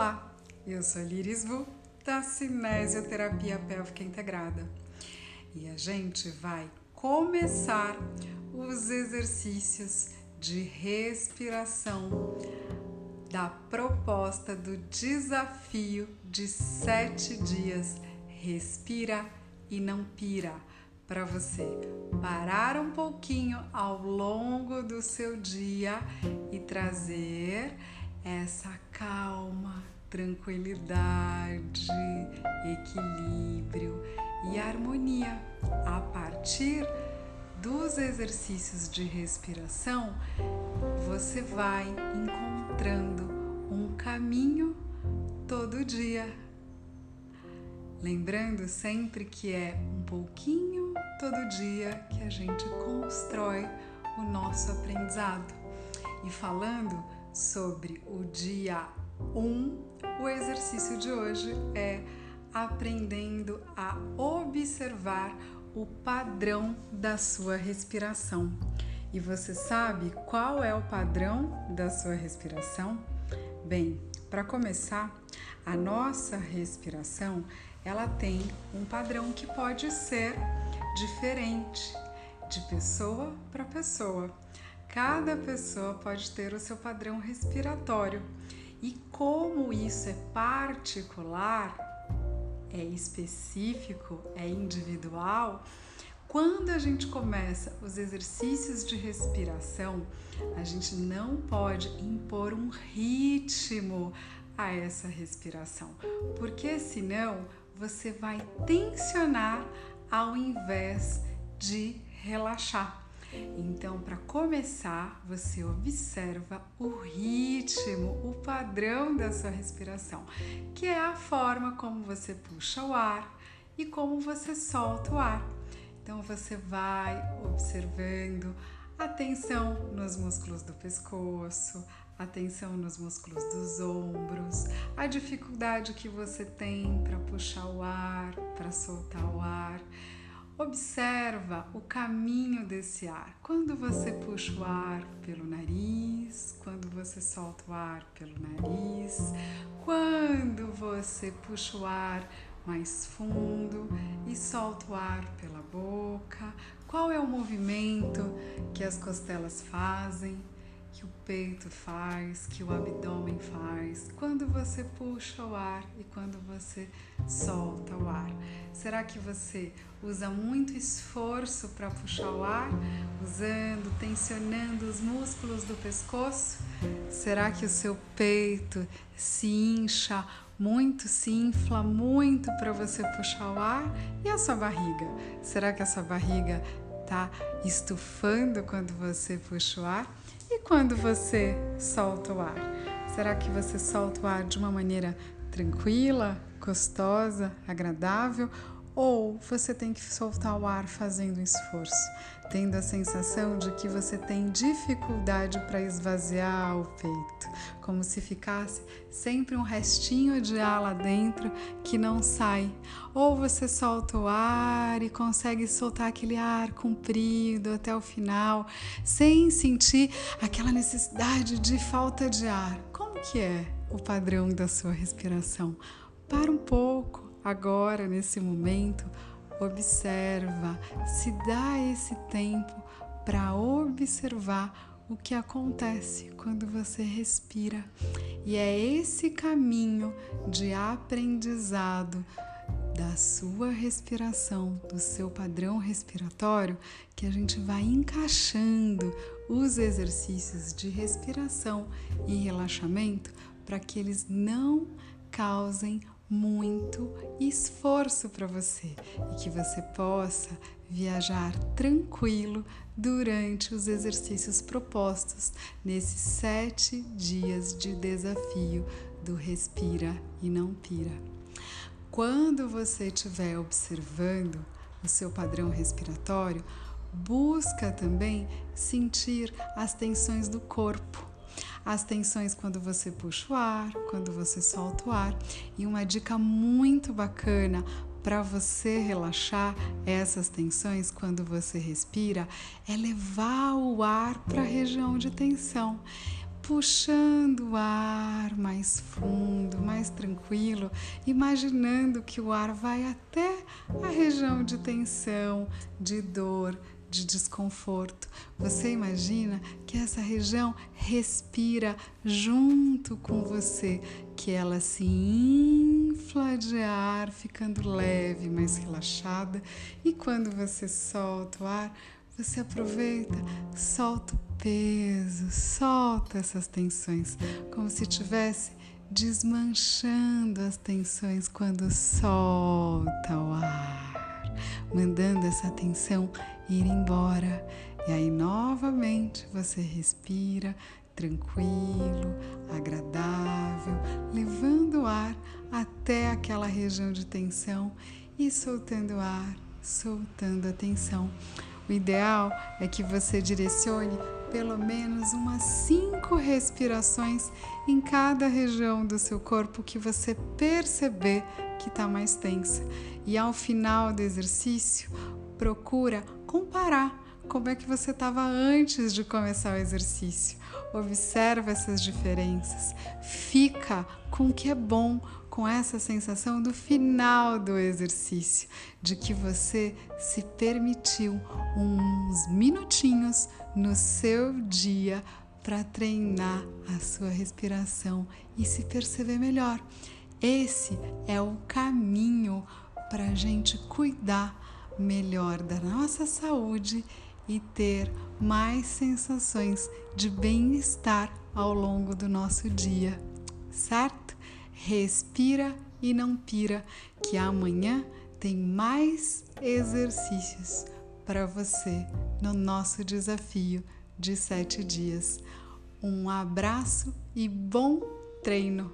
Olá, eu sou Liris Vu, da Cinesioterapia Pélvica Integrada. E a gente vai começar os exercícios de respiração da proposta do desafio de sete dias. Respira e não pira. Para você parar um pouquinho ao longo do seu dia e trazer essa calma, tranquilidade, equilíbrio e harmonia a partir dos exercícios de respiração, você vai encontrando um caminho todo dia. Lembrando sempre que é um pouquinho todo dia que a gente constrói o nosso aprendizado. E falando sobre o dia 1, um, o exercício de hoje é aprendendo a observar o padrão da sua respiração. E você sabe qual é o padrão da sua respiração? Bem, para começar, a nossa respiração, ela tem um padrão que pode ser diferente de pessoa para pessoa. Cada pessoa pode ter o seu padrão respiratório e como isso é particular, é específico, é individual, quando a gente começa os exercícios de respiração, a gente não pode impor um ritmo a essa respiração, porque senão você vai tensionar ao invés de relaxar. Então, para começar, você observa o ritmo, o padrão da sua respiração, que é a forma como você puxa o ar e como você solta o ar. Então, você vai observando atenção nos músculos do pescoço, atenção nos músculos dos ombros, a dificuldade que você tem para puxar o ar, para soltar o ar. Observa o caminho desse ar. Quando você puxa o ar pelo nariz, quando você solta o ar pelo nariz, quando você puxa o ar mais fundo e solta o ar pela boca, qual é o movimento que as costelas fazem? que o peito faz, que o abdômen faz, quando você puxa o ar e quando você solta o ar. Será que você usa muito esforço para puxar o ar, usando, tensionando os músculos do pescoço? Será que o seu peito se incha muito, se infla muito para você puxar o ar? E a sua barriga? Será que a sua barriga está estufando quando você puxa o ar? E quando você solta o ar? Será que você solta o ar de uma maneira tranquila, gostosa, agradável? Ou você tem que soltar o ar fazendo um esforço, tendo a sensação de que você tem dificuldade para esvaziar o peito, como se ficasse sempre um restinho de ar lá dentro que não sai. Ou você solta o ar e consegue soltar aquele ar comprido até o final, sem sentir aquela necessidade de falta de ar. Como que é o padrão da sua respiração? Para um pouco Agora, nesse momento, observa, se dá esse tempo para observar o que acontece quando você respira. E é esse caminho de aprendizado da sua respiração, do seu padrão respiratório, que a gente vai encaixando os exercícios de respiração e relaxamento para que eles não causem muito esforço para você e que você possa viajar tranquilo durante os exercícios propostos nesses sete dias de desafio do Respira e Não Pira. Quando você estiver observando o seu padrão respiratório, busca também sentir as tensões do corpo as tensões quando você puxa o ar, quando você solta o ar. E uma dica muito bacana para você relaxar essas tensões quando você respira é levar o ar para a região de tensão. Puxando o ar mais fundo, mais tranquilo, imaginando que o ar vai até a região de tensão, de dor, de desconforto. Você imagina que essa região respira junto com você, que ela se infla de ar, ficando leve, mais relaxada, e quando você solta o ar, você aproveita, solta o peso, solta essas tensões, como se tivesse desmanchando as tensões quando solta o ar, mandando essa tensão ir embora. E aí novamente você respira tranquilo, agradável, levando o ar até aquela região de tensão e soltando o ar, soltando a tensão. O ideal é que você direcione pelo menos umas cinco respirações em cada região do seu corpo que você perceber que está mais tensa. E ao final do exercício, procura comparar como é que você estava antes de começar o exercício. Observa essas diferenças. Fica com o que é bom, com essa sensação do final do exercício, de que você se permitiu uns minutinhos no seu dia para treinar a sua respiração e se perceber melhor. Esse é o caminho para a gente cuidar melhor da nossa saúde e ter mais sensações de bem-estar ao longo do nosso dia, certo? Respira e não pira, que amanhã tem mais exercícios para você no nosso desafio de sete dias. Um abraço e bom treino!